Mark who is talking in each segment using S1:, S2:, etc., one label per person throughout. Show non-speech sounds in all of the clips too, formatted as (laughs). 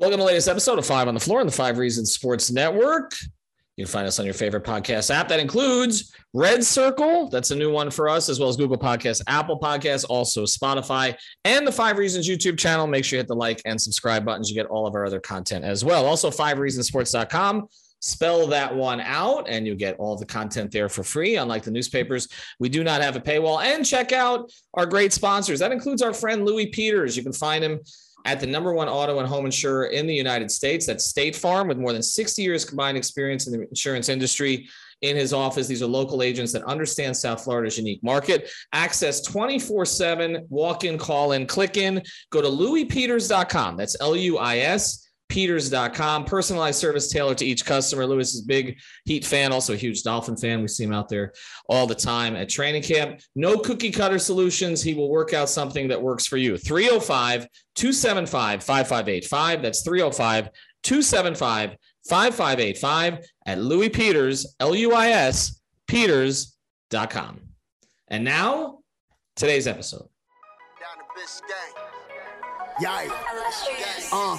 S1: Welcome to the latest episode of Five on the Floor on the Five Reasons Sports Network. You can find us on your favorite podcast app. That includes Red Circle. That's a new one for us, as well as Google Podcasts, Apple Podcasts, also Spotify, and the Five Reasons YouTube channel. Make sure you hit the like and subscribe buttons. You get all of our other content as well. Also, fivereasonsports.com. Spell that one out, and you get all the content there for free. Unlike the newspapers, we do not have a paywall. And check out our great sponsors. That includes our friend Luis Peters. You can find him at the number one auto and home insurer in the United States. That's State Farm, with more than 60 years combined experience in the insurance industry. In his office, these are local agents that understand South Florida's unique market. Access 24 7, walk in, call in, click in. Go to luispeters.com. That's L U I S peters.com personalized service tailored to each customer. Luis is big heat fan also a huge dolphin fan. We see him out there all the time at training camp. No cookie cutter solutions. He will work out something that works for you. 305 275 5585 that's 305 275 5585 at luis peters l-u-i-s peters.com and now today's episode.
S2: Yeah. Uh,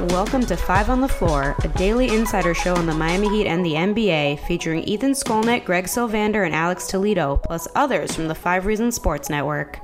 S3: Welcome to Five on the Floor, a daily insider show on the Miami Heat and the NBA, featuring Ethan Skolnick, Greg Sylvander, and Alex Toledo, plus others from the Five Reasons Sports Network.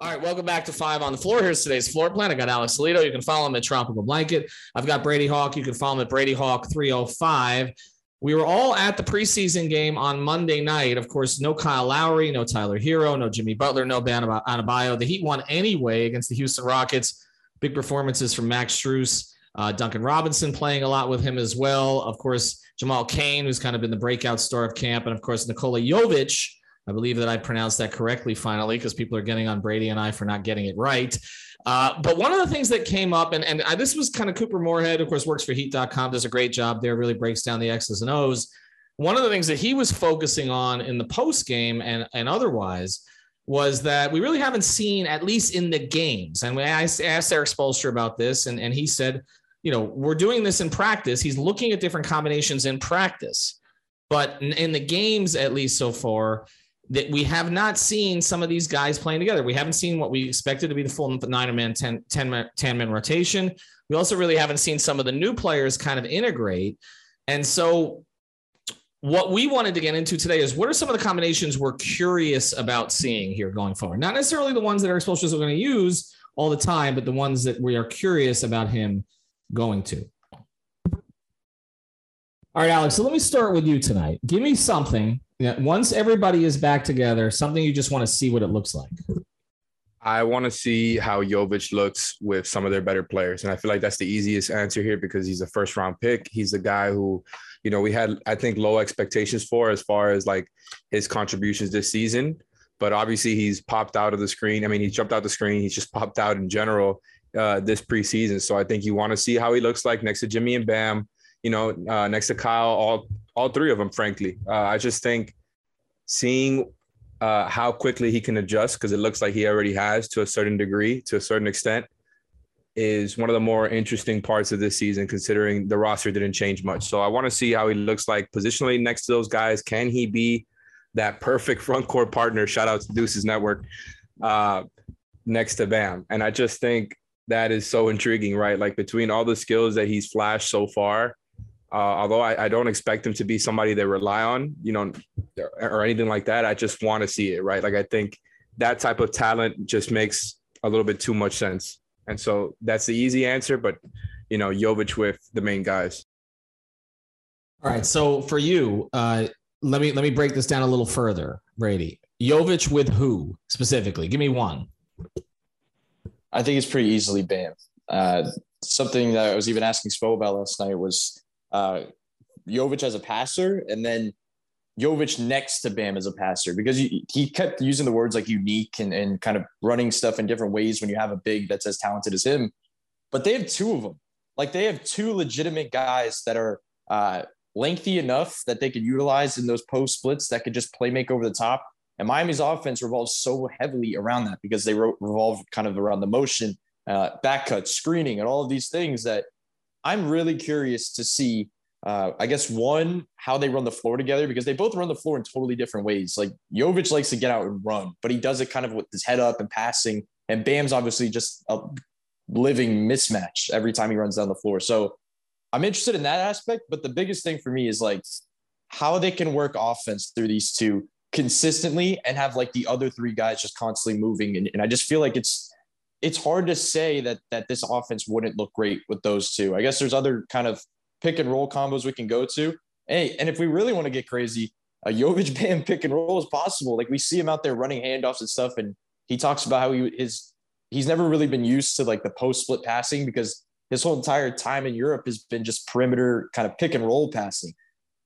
S1: All right, welcome back to Five on the Floor. Here's today's floor plan. I got Alex Toledo. You can follow him at Tropical Blanket. I've got Brady Hawk. You can follow him at Brady Hawk 305. We were all at the preseason game on Monday night. Of course, no Kyle Lowry, no Tyler Herro, no Jimmy Butler, no Bam Adebayo. The Heat won anyway against the Houston Rockets. Big performances from Max Strus, uh, Duncan Robinson playing a lot with him as well. Of course, Jamal Cain, who's kind of been the breakout star of camp, and of course Nikola Jovic. I believe that I pronounced that correctly finally because people are getting on Brady and I for not getting it right. Uh, but one of the things that came up, and, and I, this was kind of Couper Moorhead, of course, works for Heat.com, does a great job there, really breaks down the X's and O's. One of the things that he was focusing on in the post game and, and otherwise was that we really haven't seen, at least in the games. And I asked Erik Spoelstra about this, and, and he said, you know, we're doing this in practice. He's looking at different combinations in practice. But in, in the games, at least so far, that we have not seen some of these guys playing together. We haven't seen what we expected to be the full nine man, 10, 10 man, 10 man rotation. We also really haven't seen some of the new players kind of integrate. And so, what we wanted to get into today is what are some of the combinations we're curious about seeing here going forward? Not necessarily the ones that our exposures are going to use all the time, but the ones that we are curious about him going to. All right, Alex. So let me start with you tonight. Give me something yeah, once everybody is back together, something you just want to see what it looks like.
S4: I want to see how Jovic looks with some of their better players. And I feel like that's the easiest answer here because he's a first round pick. He's the guy who, you know, we had, I think, low expectations for as far as like his contributions this season. But obviously, he's popped out of the screen. I mean, he jumped out the screen. He's just popped out in general uh, this preseason. So I think you want to see how he looks like next to Jimmy and Bam, you know, uh, next to Kyle, all all three of them, frankly. Uh, I just think seeing uh, how quickly he can adjust, because it looks like he already has to a certain degree, to a certain extent, is one of the more interesting parts of this season, considering the roster didn't change much. So I want to see how he looks like positionally next to those guys. Can he be that perfect (laughs) front court partner? Shout out to Deuces Network uh, next to Bam. And I just think that is so intriguing, right? Like between all the skills that he's flashed so far, uh, although I, I, don't expect him to be somebody they rely on, you know, or anything like that. I just want to see it, right? Like I think that type of talent just makes a little bit too much sense. And so that's the easy answer, but you know, Jovic with the main guys.
S1: All right. So for you, uh, let me let me break this down a little further, Brady. Jovic with who specifically? Give me one.
S5: I think it's pretty easily Bam. Uh, something that I was even asking Spo about last night was uh, Jovic as a passer, and then Jovic next to Bam as a passer because he, kept using the words like unique and, and kind of running stuff in different ways when you have a big that's as talented as him. But they have two of them. Like they have two legitimate guys that are uh, lengthy enough that they could utilize in those post splits that could just play make over the top. And Miami's offense revolves so heavily around that because they revolve kind of around the motion, uh, back cut, screening, and all of these things that I'm really curious to see. Uh, I guess one, how they run the floor together because they both run the floor in totally different ways. Like Jovic likes to get out and run, but he does it kind of with his head up and passing. And Bam's obviously just a living mismatch every time he runs down the floor. So I'm interested in that aspect. But the biggest thing for me is like how they can work offense through these two consistently and have like the other three guys just constantly moving. And, and I just feel like it's it's hard to say that that this offense wouldn't look great with those two. I guess there's other kind of pick and roll combos we can go to. Hey, and if we really want to get crazy, a Jovic (laughs) Bam pick and roll is possible. Like we see him out there running handoffs and stuff, and he talks about how he is he's never really been used to like the post split passing because his whole entire time in Europe has been just perimeter kind of pick and roll passing.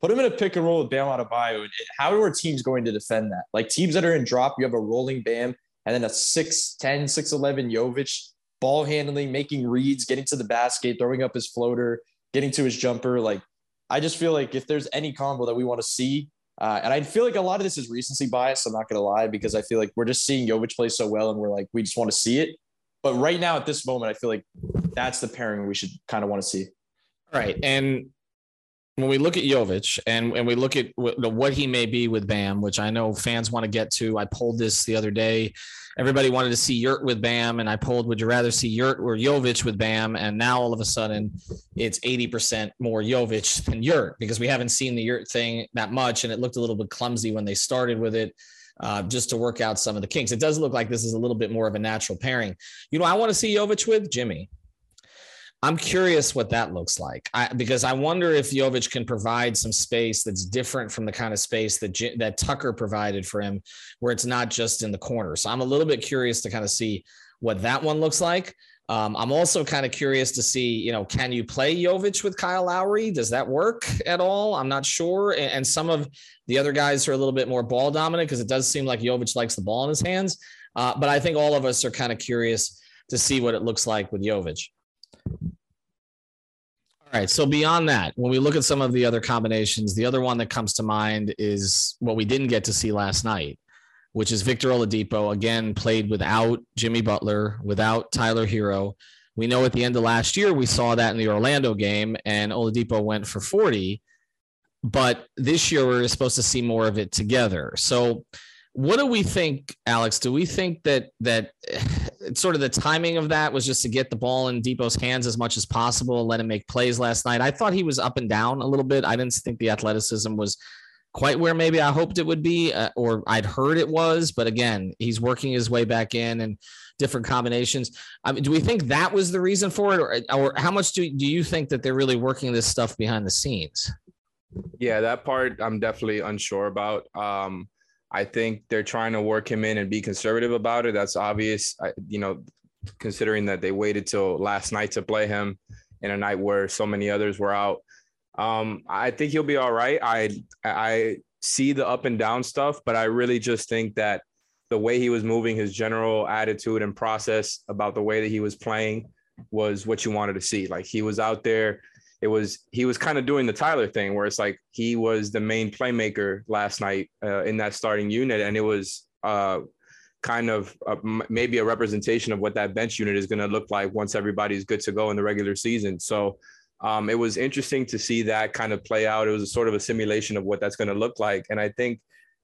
S5: Put him in a pick and roll with Bam Adebayo. And how are teams going to defend that? Like teams that are in drop, you have a rolling Bam and then a 6'10, 6'11 Jovic, ball handling, making reads, getting to the basket, throwing up his floater, getting to his jumper. Like, I just feel like if there's any combo that we want to see, uh, and I feel like a lot of this is recency bias. I'm not going to lie because I feel like we're just seeing Jovic play so well and we're like, we just want to see it. But right now, at this moment, I feel like that's the pairing we should kind of want to see.
S1: All right. And when we look at Jovic and, and we look at what he may be with Bam, which I know fans want to get to, I pulled this the other day. Everybody wanted to see Yurt with Bam, and I pulled, would you rather see Yurt or Jovic with Bam? And now all of a sudden, it's 80% more Jovic than Yurt because we haven't seen the Yurt thing that much, and it looked a little bit clumsy when they started with it uh, just to work out some of the kinks. It does look like this is a little bit more of a natural pairing. You know, I want to see Jovic with Jimmy. I'm curious what that looks like I, because I wonder if Jovic can provide some space that's different from the kind of space that that Tucker provided for him, where it's not just in the corner. So I'm a little bit curious to kind of see what that one looks like. Um, I'm also kind of curious to see, you know, can you play Jovic with Kyle Lowry? Does that work at all? I'm not sure. And, and some of the other guys are a little bit more ball dominant because it does seem like Jovic likes the ball in his hands. Uh, but I think all of us are kind of curious to see what it looks like with Jovic. All right. So beyond that, when we look at some of the other combinations, the other one that comes to mind is what we didn't get to see last night, which is Victor Oladipo again played without Jimmy Butler, without Tyler Herro. We know at the end of last year we saw that in the Orlando game, and Oladipo went for 40. But this year we're supposed to see more of it together. So, what do we think, Alex? Do we think that that sort of the timing of that was just to get the ball in Dipo's hands as much as possible, let him make plays last night? I thought he was up and down a little bit. I didn't think the athleticism was quite where maybe I hoped it would be, uh, or I'd heard it was. But again, he's working his way back in and different combinations. I mean, do we think that was the reason for it, or, or how much do, do you think that they're really working this stuff behind the scenes?
S4: Yeah, that part I'm definitely unsure about. Um, I think they're trying to work him in and be conservative about it. That's obvious. I, you know, considering that they waited till last night to play him in a night where so many others were out. Um, I think he'll be all right. I I see the up and down stuff, but I really just think that the way he was moving, his general attitude and process about the way that he was playing was what you wanted to see. Like he was out there. It was he was kind of doing the Tyler thing, where it's like he was the main playmaker last night uh, in that starting unit, and it was uh, kind of a, maybe a representation of what that bench unit is going to look like once everybody's good to go in the regular season. So um, it was interesting to see that kind of play out. It was a sort of a simulation of what that's going to look like. And I think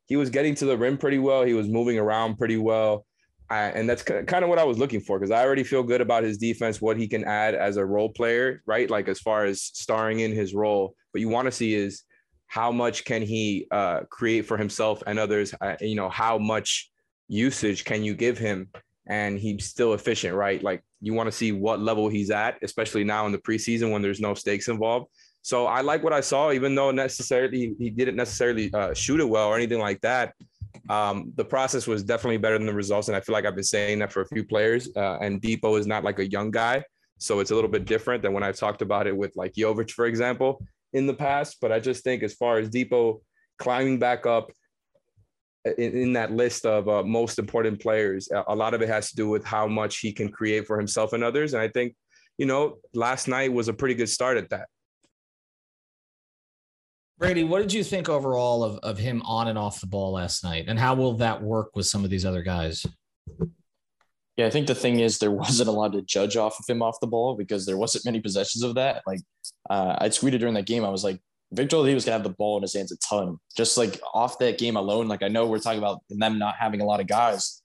S4: he was getting to the rim pretty well. He was moving around pretty well. I, and that's kind of what I was looking for because I already feel good about his defense, what he can add as a role player, right? Like as far as starring in his role. But you want to see is how much can he uh, create for himself and others? Uh, you know, how much usage can you give him and he's still efficient, right? Like you want to see what level he's at, especially now in the preseason when there's no stakes involved. So I like what I saw, even though necessarily he didn't necessarily uh, shoot it well or anything like that. Um, the process was definitely better than the results, and I feel like I've been saying that for a few players. Uh, and Dipo is not like a young guy, so it's a little bit different than when I've talked about it with like Jovic, for example, in the past. But I just think as far as Dipo climbing back up, in, in that list of uh, most important players. A lot of it has to do with how much he can create for himself and others. And I think, you know, last night was a pretty good start at that.
S1: Brady, what did you think overall of, of him on and off the ball last night? And how will that work with some of these other guys?
S5: Yeah, I think the thing is there (laughs) wasn't a lot to judge off of him off the ball because there wasn't many possessions of that. Like uh, I tweeted during that game, I was like, Victor Lee was gonna have the ball in his hands a ton. Just like off that game alone, like I know we're talking about them not having a lot of guys,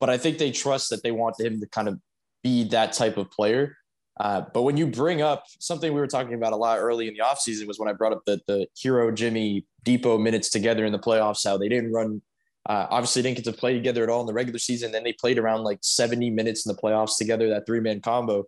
S5: but I think they trust that they want him to kind of be that type of player. Uh, but when you bring up something we were talking about a lot early in the offseason was when I brought up the the Herro Jimmy Dipo minutes together in the playoffs, how they didn't run uh, obviously didn't get to play together at all in the regular season. Then they played around like 70 minutes in the playoffs together, that three man combo.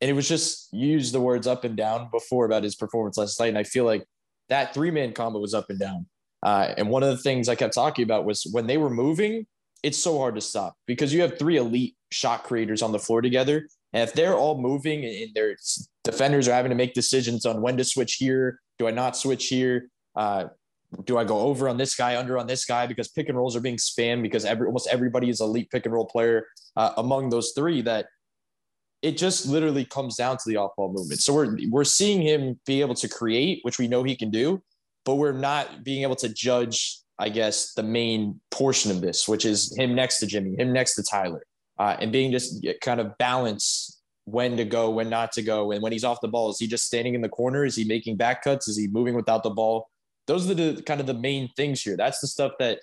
S5: And it was just used the words up and down before about his performance last night. And I feel like that three man combo was up and down. Uh, and one of the things I kept talking about was when they were moving, it's so hard to stop because you have three elite shot creators on the floor together. And if they're all moving and their defenders are having to make decisions on when to switch here, do I not switch here? Uh, do I go over on this guy, under on this guy? Because pick and rolls are being spammed because every, almost everybody is elite pick and roll player uh, among those three. That it just literally comes down to the off ball movement. So we're we're seeing him be able to create, which we know he can do, but we're not being able to judge, I guess, the main portion of this, which is him next to Jimmy, him next to Tyler, uh, and being just kind of balance when to go, when not to go, and when he's off the ball, is he just standing in the corner? Is he making back cuts? Is he moving without the ball? those are the kind of the main things here. That's the stuff that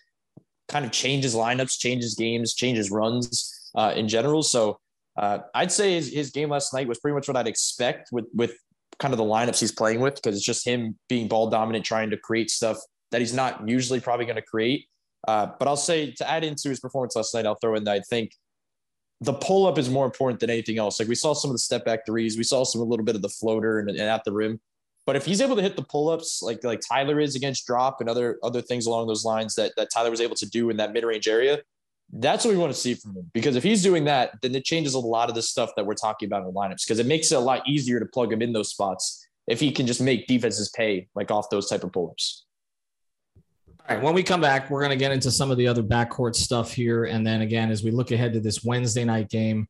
S5: kind of changes lineups, changes games, changes runs uh, in general. So uh, I'd say his, his game last night was pretty much what I'd expect with with kind of the lineups he's playing with because it's just him being ball dominant, trying to create stuff that he's not usually probably going to create. Uh, but I'll say to add into his performance last night, I'll throw in that I think the pull up is more important than anything else. Like we saw some of the step back threes, we saw some a little bit of the floater and, and at the rim. But if he's able to hit the pull-ups like like Tyler is against drop and other other things along those lines that that Tyler was able to do in that mid-range area, that's what we want to see from him. Because if he's doing that, then it changes a lot of the stuff that we're talking about in lineups. Because it makes it a lot easier to plug him in those spots if he can just make defenses pay like off those type of pull-ups.
S1: All right, when we come back, we're going to get into some of the other backcourt stuff here. And then again, as we look ahead to this Wednesday night game,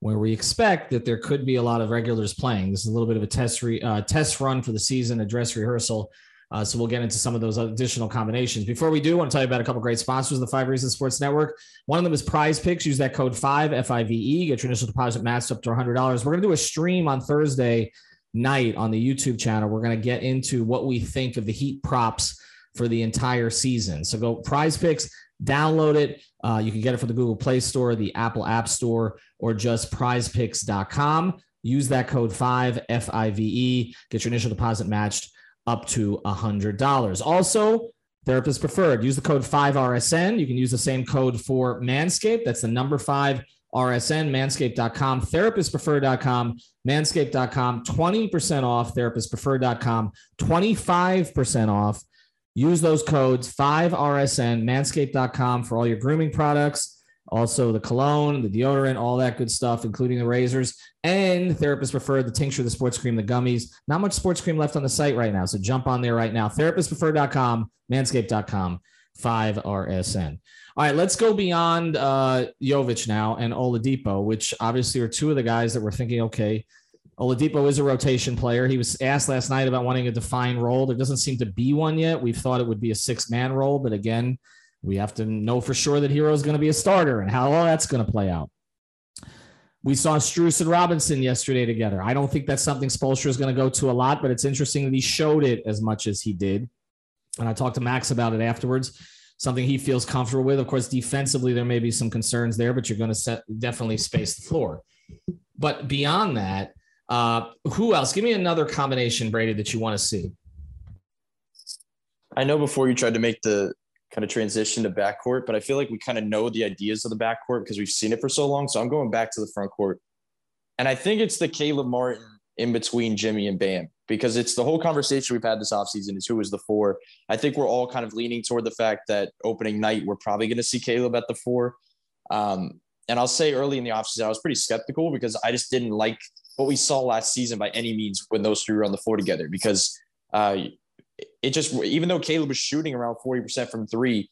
S1: where we expect that there could be a lot of regulars playing. This is a little bit of a test re, uh, test run for the season, a dress rehearsal. Uh, so we'll get into some of those additional combinations. Before we do, I want to tell you about a couple great sponsors of the Five Reasons Sports Network. One of them is Prize Picks. Use that code five F I V E. Get your initial deposit matched up to $100. We're going to do a stream on Thursday night on the YouTube channel. We're going to get into what we think of the Heat props for the entire season. So go Prize Picks Download it. Uh, you can get it from the Google Play Store, the Apple App Store, or just prizepicks.com. Use that code 5 F I V E. Get your initial deposit matched up to $100. Also, therapist preferred. Use the code 5RSN. You can use the same code for Manscaped. That's the number 5 RSN, manscaped.com, therapistpreferred.com, manscaped.com, 20% off, therapistpreferred.com, 25% off Use those codes 5RSN, manscaped.com for all your grooming products, also the cologne, the deodorant, all that good stuff, including the razors. And therapists prefer the tincture, the sports cream, the gummies. Not much sports cream left on the site right now. So jump on there right now. Therapistprefer.com, manscaped.com, 5RSN. All right, let's go beyond uh, Jovic now and Oladipo, which obviously are two of the guys that we're thinking, okay, Oladipo is a rotation player. He was asked last night about wanting a defined role. There doesn't seem to be one yet. We've thought it would be a six man role, but again, we have to know for sure that Herro is going to be a starter and how all that's going to play out. We saw Strus and Robinson yesterday together. I don't think that's something Spoelstra is going to go to a lot, but it's interesting that he showed it as much as he did. And I talked to Max about it afterwards. Something he feels comfortable with. Of course, defensively, there may be some concerns there, but you're going to set, definitely space the floor. But beyond that, uh, who else? Give me another combination, Brady, that you want to see.
S5: I know before you tried to make the kind of transition to backcourt, but I feel like we kind of know the ideas of the backcourt because we've seen it for so long. So I'm going back to the front court. And I think it's the Caleb Martin in between Jimmy and Bam because it's the whole conversation we've had this offseason is who is the four. I think we're all kind of leaning toward the fact that opening night, we're probably going to see Caleb at the four. Um, and I'll say early in the offseason, I was pretty skeptical because I just didn't like – what we saw last season by any means when those three were on the floor together because uh, it just even though Caleb was shooting around 40% from three,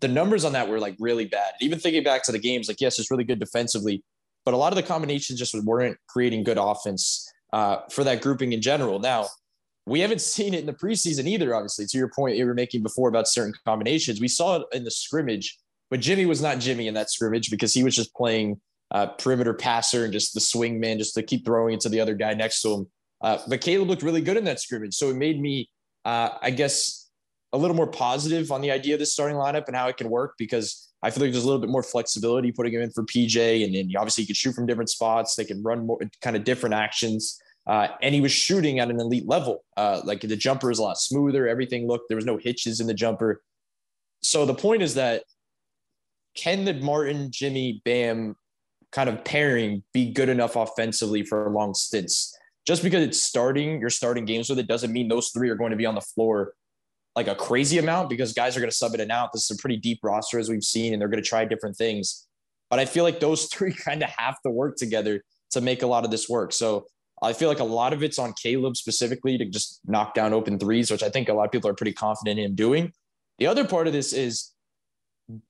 S5: the numbers on that were like really bad. Even thinking back to the games, like yes, it's really good defensively, but a lot of the combinations just weren't creating good offense uh, for that grouping in general. Now, we haven't (laughs) seen it in the preseason either, obviously. To your point you were making before about certain combinations, we saw it in the scrimmage, but Jimmy was not Jimmy in that scrimmage because he was just playing uh, perimeter passer and just the swing man just to keep throwing it to the other guy next to him. Uh, but Caleb looked really good in that scrimmage. So it made me, uh, I guess, a little more positive on the idea of this starting lineup and how it can work because I feel like there's a little bit more flexibility putting him in for PJ. And then obviously you can shoot from different spots. They can run more kind of different actions. Uh, and he was shooting at an elite level. Uh, like the jumper is a lot smoother. Everything looked, there was no hitches in the jumper. So the point is that can the Martin, Jimmy, Bam kind of pairing be good enough offensively for long stints? Just because it's starting, you're starting games with it doesn't mean those three are going to be on the floor like a crazy amount because guys are going to sub it in out. This is a pretty deep roster as we've seen, and they're going to try different things. But I feel like those (laughs) three kind of have to work together to make a lot of this work. So I feel like a lot of it's on Caleb specifically to just knock down open threes, which I think a lot of people are pretty confident in him doing. The other part of this is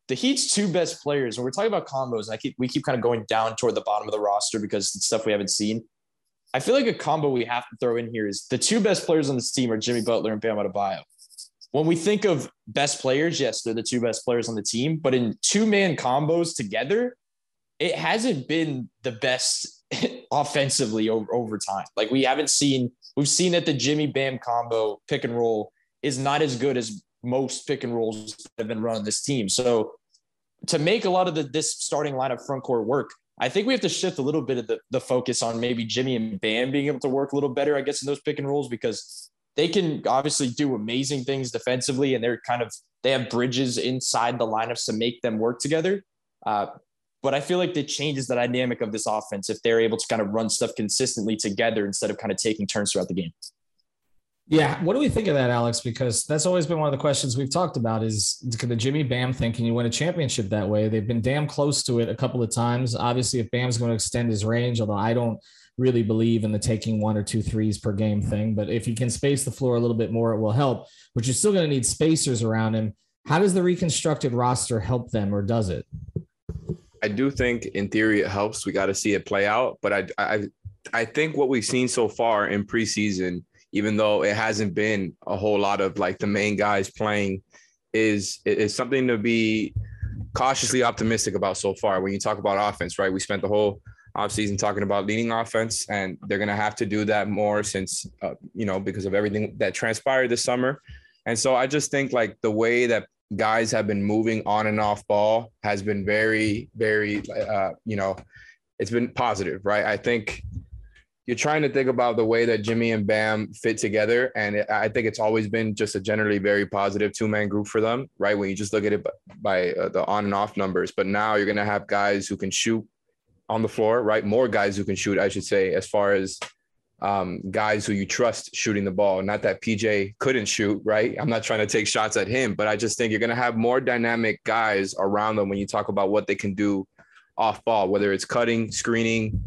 S5: the Heat's two best players. When we're talking about combos, and I keep we keep kind of going down toward the bottom of the roster because it's stuff we haven't seen. I feel like a combo we have to throw in here is the two best players on this team are Jimmy Butler and Bam Adebayo. When we think of best players, yes, they're the two best players on the team, but in two man combos together, it hasn't been the best (laughs) offensively over, over time. Like we haven't seen, we've seen that the Jimmy Bam combo pick and roll is not as good as most pick and rolls that have been run on this team. So to make a lot of the this starting lineup front court work, I think we have to shift a little bit of the, the focus on maybe Jimmy and Bam being able to work a little better, I guess, in those pick and rolls because they can obviously do amazing things defensively and they're kind of they have bridges inside the lineups to make them work together. Uh, but I feel like it changes the dynamic of this offense if they're able to kind of run stuff consistently together instead of kind of taking turns throughout the game.
S1: Yeah, what do we think of that, Alex? Because that's always been one of the questions we've talked about: is the Jimmy Bam thing? Can you win a championship that way? They've been damn close to it a couple of times. Obviously, if Bam's going to extend his range, although I don't really believe in the taking one or two threes per game thing, but if he can space the floor a little bit more, it will help. But you're still going to need spacers around him. How does the reconstructed roster help them, or does it?
S4: I do think in theory it helps. We got to see it play out, but I I I think what we've seen so far in preseason, even though it hasn't been a whole lot of like the main guys playing, is is something to be cautiously optimistic about so far. When you talk about offense, right? We spent the whole offseason talking about leading offense, and they're gonna have to do that more since uh, you know because of everything that transpired this summer. And so I just think like the way that guys have been moving on and off ball has been very, very, uh, you know, it's been positive, right? I think you're trying to think about the way that Jimmy and Bam fit together. And it, I think it's always been just a generally very positive two man group for them, right? When you just look at it by, by uh, the on and off numbers. But now you're going to have guys who can shoot on the floor, right? More guys who can shoot, I should say, as far as um, guys who you trust shooting the ball. Not that PJ couldn't shoot, right? I'm not trying to take shots at him, but I just think you're going to have more dynamic guys around them when you talk about what they can do off ball, whether it's cutting, screening,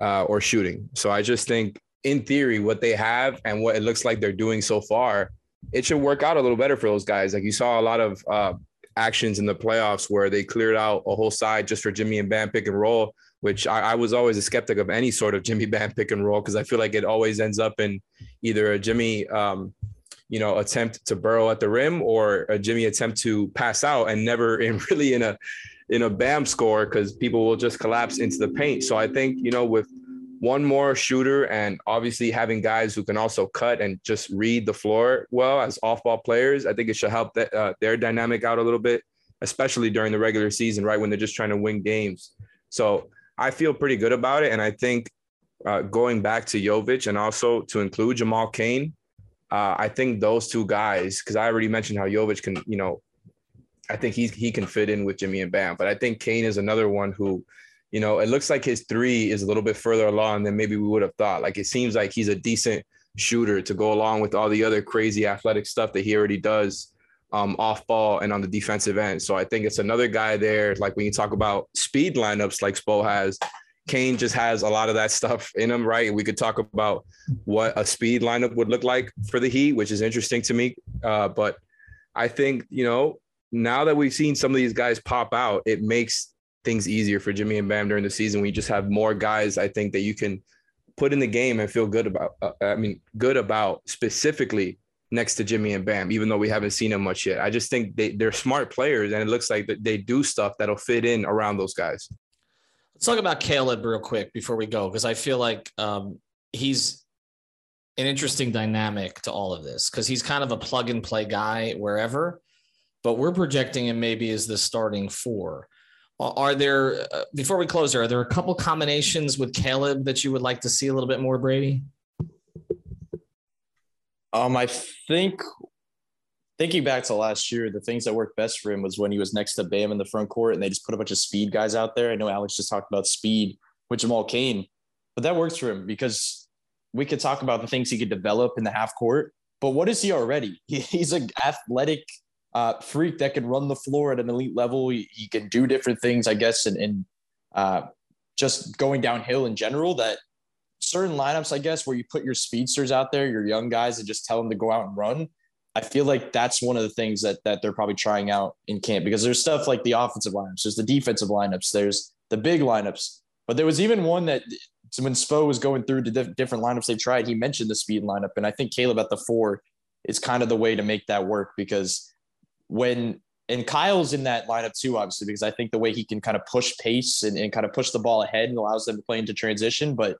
S4: uh, or shooting. So I just think, in theory, what they have and what it looks like they're doing so far, it should work out a little better for those guys. Like you saw a lot of uh, actions in the playoffs where they cleared out a whole side just for Jimmy and Bam pick and roll which I, I, was always a skeptic of any sort of Jimmy (laughs) Bam pick and roll because I feel like it always ends up in either a Jimmy, um, you know, attempt to burrow at the rim or a Jimmy attempt to pass out and never (laughs) in really in a in a Bam score because people will just collapse into the paint. So I think you know with one more shooter and obviously having guys who can also cut and just read the floor well as off-ball players, I think it should help that, uh, their dynamic out a little bit, especially during the regular season, right when they're just trying to win games. So I feel pretty good about it. And I think uh, going back to Jovic and also to include Jamal Cain, uh, I think those two guys, because I already mentioned how Jovic can, you know, I think he's he can fit in with Jimmy and Bam. But I think Cain is another one who, you know, it looks like his three is a little bit further along than maybe we would have thought. Like it seems like he's a decent shooter to go along with all the other crazy athletic stuff that he already does um, off ball and on the defensive end. So I think it's another guy there. Like when you talk about speed lineups, like Spo has, Cain just has a lot of that stuff in him, right? We could talk about what a speed lineup would look like for the Heat, which is interesting to me. Uh, but I think, you know, now that we've seen some of these guys pop out, it makes things easier for Jimmy and Bam during the season. We just have more guys, I think, that you can put in the game and feel good about. Uh, I mean, good about specifically next to Jimmy and Bam, even though we haven't seen them much yet. I just think they, they're smart players and it looks like they do stuff that'll fit in around those guys.
S1: Let's talk about Caleb real quick before we go, because I feel like um, he's an interesting dynamic to all of this because he's kind of a plug and play guy wherever, but we're projecting him maybe as the starting four. Are there, uh, before we close, are there a couple combinations with Caleb that you would like to see a little bit more, Brady?
S5: Um, I think thinking back to last year, the things that worked best for him was when he was next to Bam in the front court and they just put a bunch of speed guys out there. I know Alex just talked about speed with Jamal Cain, but that works for him because we could talk about the things he could develop in the half court. But what is he already? (laughs) he's an athletic uh, freak that can run the floor at an elite level. He, he can do different things, I guess, and, and uh, just going downhill in general that certain lineups, I guess, where you put your speedsters out there, your young guys, and just tell them to go out and run. I feel like that's one of the things that that they're probably trying out in camp because there's stuff like the offensive lineups, there's the defensive lineups, there's the big lineups, but there was even one that when Spo was going through the different lineups they tried, he mentioned the speed lineup, and I think Caleb at the four is kind of the way to make that work because when and Kyle's in that lineup too, obviously, because I think the way he can kind of push pace and, and kind of push the ball ahead and allows them to play into transition. But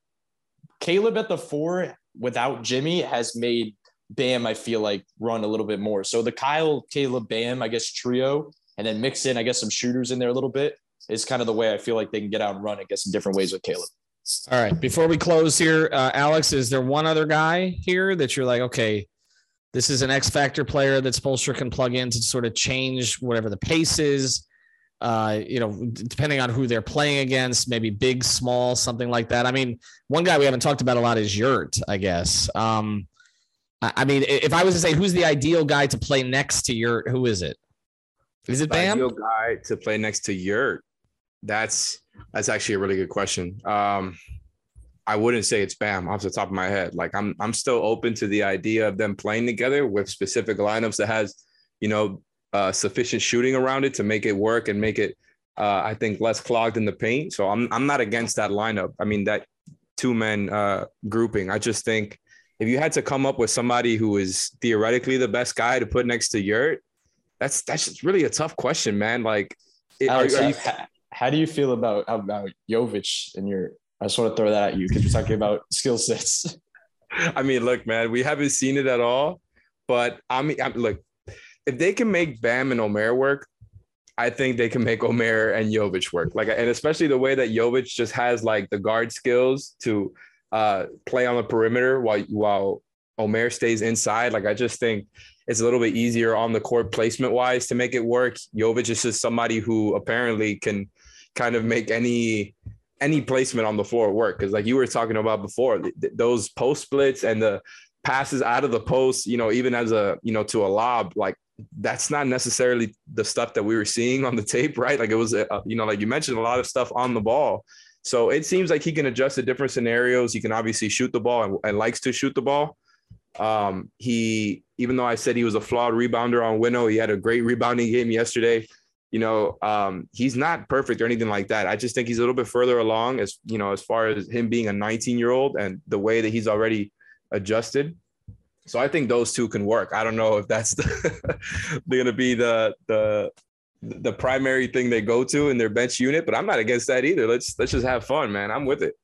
S5: Caleb at the four without Jimmy has made Bam, I feel like, run a little bit more. So the Kyle, Caleb, Bam, I guess, trio, and then mix in, I guess, some shooters in there a little bit is kind of the way I feel like they can get out and run, I guess, in different ways with Caleb.
S1: All right. Before we close here, uh, Alex, is there one other guy here that you're like, okay, this is an X factor player that Spoelstra can plug in to sort of change whatever the pace is? uh, you know, depending on who they're playing against, maybe big, small, something like that. I mean, one guy we haven't talked about a lot is Yurt, I guess. Um, I mean, if I was to say who's the ideal guy to play next to Yurt, who is it? Is it Bam?
S4: Ideal guy to play next to Yurt. That's that's actually a really good question. Um, I wouldn't say it's Bam off the top of my head. Like I'm I'm still open to the idea of them playing together with specific lineups that has, you know, uh, sufficient shooting around it to make it work and make it, uh, I think, less clogged in the paint. So I'm I'm not against that lineup. I mean that two men uh, grouping. I just think if you had to come up with somebody who is theoretically the best guy to put next to Yurt, that's that's just really a tough question, man. Like,
S5: it, Alex, are, are you, how, how, do you feel about about Jovic and your? I just want to throw that at you because you're talking about skill sets. (laughs)
S4: I mean, look, man, we haven't seen it at all, but I mean, I'm, look, if they can make Bam and Omer work, I think they can make Omer and Jovic work. Like, and especially the way that Jovic just has like the guard skills to uh, play on the perimeter while while Omer stays inside. Like, I just think it's a little bit easier on the court placement wise to make it work. Jovic is just somebody who apparently can kind of make any any placement on the floor work. Because like you were talking about before, th- those post splits and the passes out of the post, you know, even as a you know to a lob, like that's not necessarily the stuff that we were seeing on the tape, right? Like it was, a, uh, you know, like you mentioned, a lot of stuff on the ball. So it seems like he can adjust to different scenarios. He can obviously shoot the ball and, and likes to shoot the ball. Um, he, even though I said he was a flawed rebounder on Winnow, he had a great rebounding game yesterday. You know, um, he's not perfect or anything like that. I just think he's a little bit further along as you know, as far as him being a 19 year old and the way that he's already adjusted. So I think those two can work. I don't know if that's (laughs) the, going to be the the the primary thing they go to in their bench unit, but I'm not against that either. Let's let's just have fun, man. I'm with it.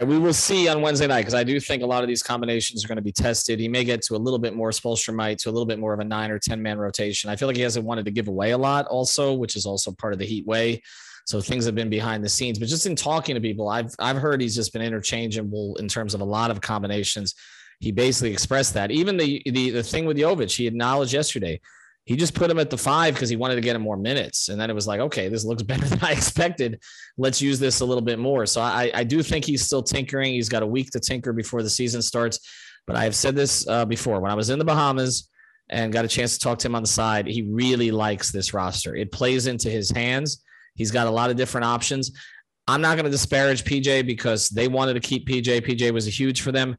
S1: Right, we will see on Wednesday night because I do think a lot of these combinations are going to be tested. He may get to a little bit more Spoelstra might to a little bit more of a nine or ten man rotation. I feel like he hasn't wanted to give away a lot, also, which is also part of the Heat way. So things have been behind the scenes, but just in talking to people, I've I've heard he's just been interchangeable in terms of a lot of combinations he basically expressed that. Even the the the thing with Jovic, he acknowledged yesterday. He just put him at the five because he wanted to get him more minutes. And then it was like, okay, this looks (laughs) better than I expected. Let's use this a little bit more. So I, I do think he's still tinkering. He's got a week to tinker before the season starts. But I have said this uh, before when I was in the Bahamas and got a chance to talk to him on the side. He really likes this roster. It plays into his hands. He's got a lot of different options. I'm not going to disparage PJ because they wanted to keep PJ. PJ was a huge for them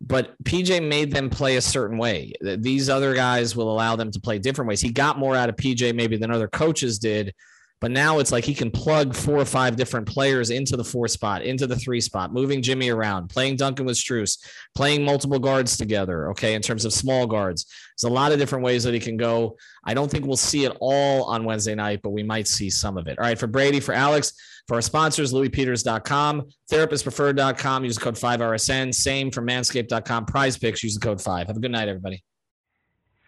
S1: but PJ made them play a certain way. These other guys will allow them to play different ways. He got more out of PJ maybe than other coaches did But now it's like he can plug four or five different players into the four spot, into the three spot, moving Jimmy around, playing Duncan with Strus, playing multiple guards together. Okay, in terms of small guards, there's a lot of different ways that he can go. I don't think we'll see it all on Wednesday night, but we might see some of it. All right, for Brady, for Alex, for our sponsors, luispeters.com, therapistpreferred.com, use the code 5RSN. Same for manscaped.com, prize picks, use the code 5. Have a good night, everybody.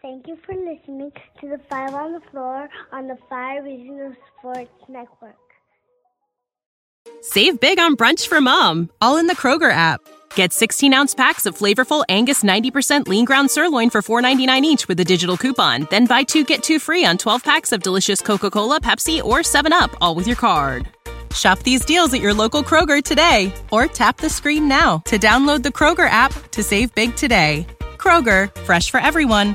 S6: Thank you for listening to the Five on the Floor on the Five Reasons Sports Network.
S7: Save big on brunch for mom, all in the Kroger app. Get 16 ounce packs of flavorful Angus 90% lean ground sirloin for $4.99 each with a digital coupon. Then buy two get two free on 12 packs of delicious Coca Cola, Pepsi, or 7UP, all with your card. Shop these deals at your local Kroger today or tap the screen now to download the Kroger app to save big today. Kroger, fresh for everyone.